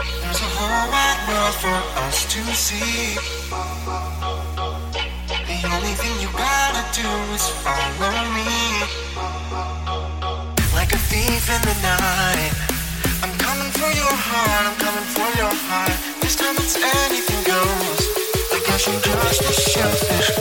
There's a whole wide world for us to see. The only thing you gotta do is follow me. Like a thief in the night. I'm coming for your heart, I'm coming for your heart. This time it's anything goes. I guess I'm just a shellfish.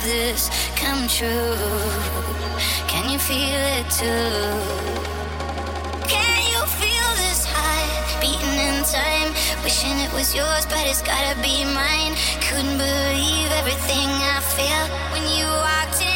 Have this come true. Can you feel it too? Can you feel this heart beating in time? Wishing it was yours, but it's gotta be mine. Couldn't believe everything I felt when you walked in.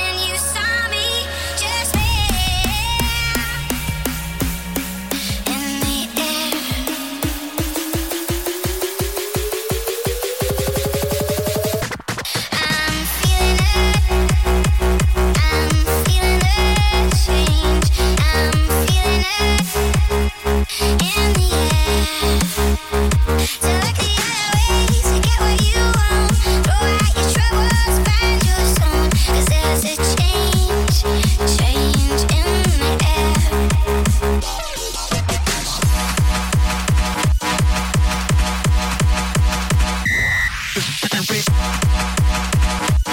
flip.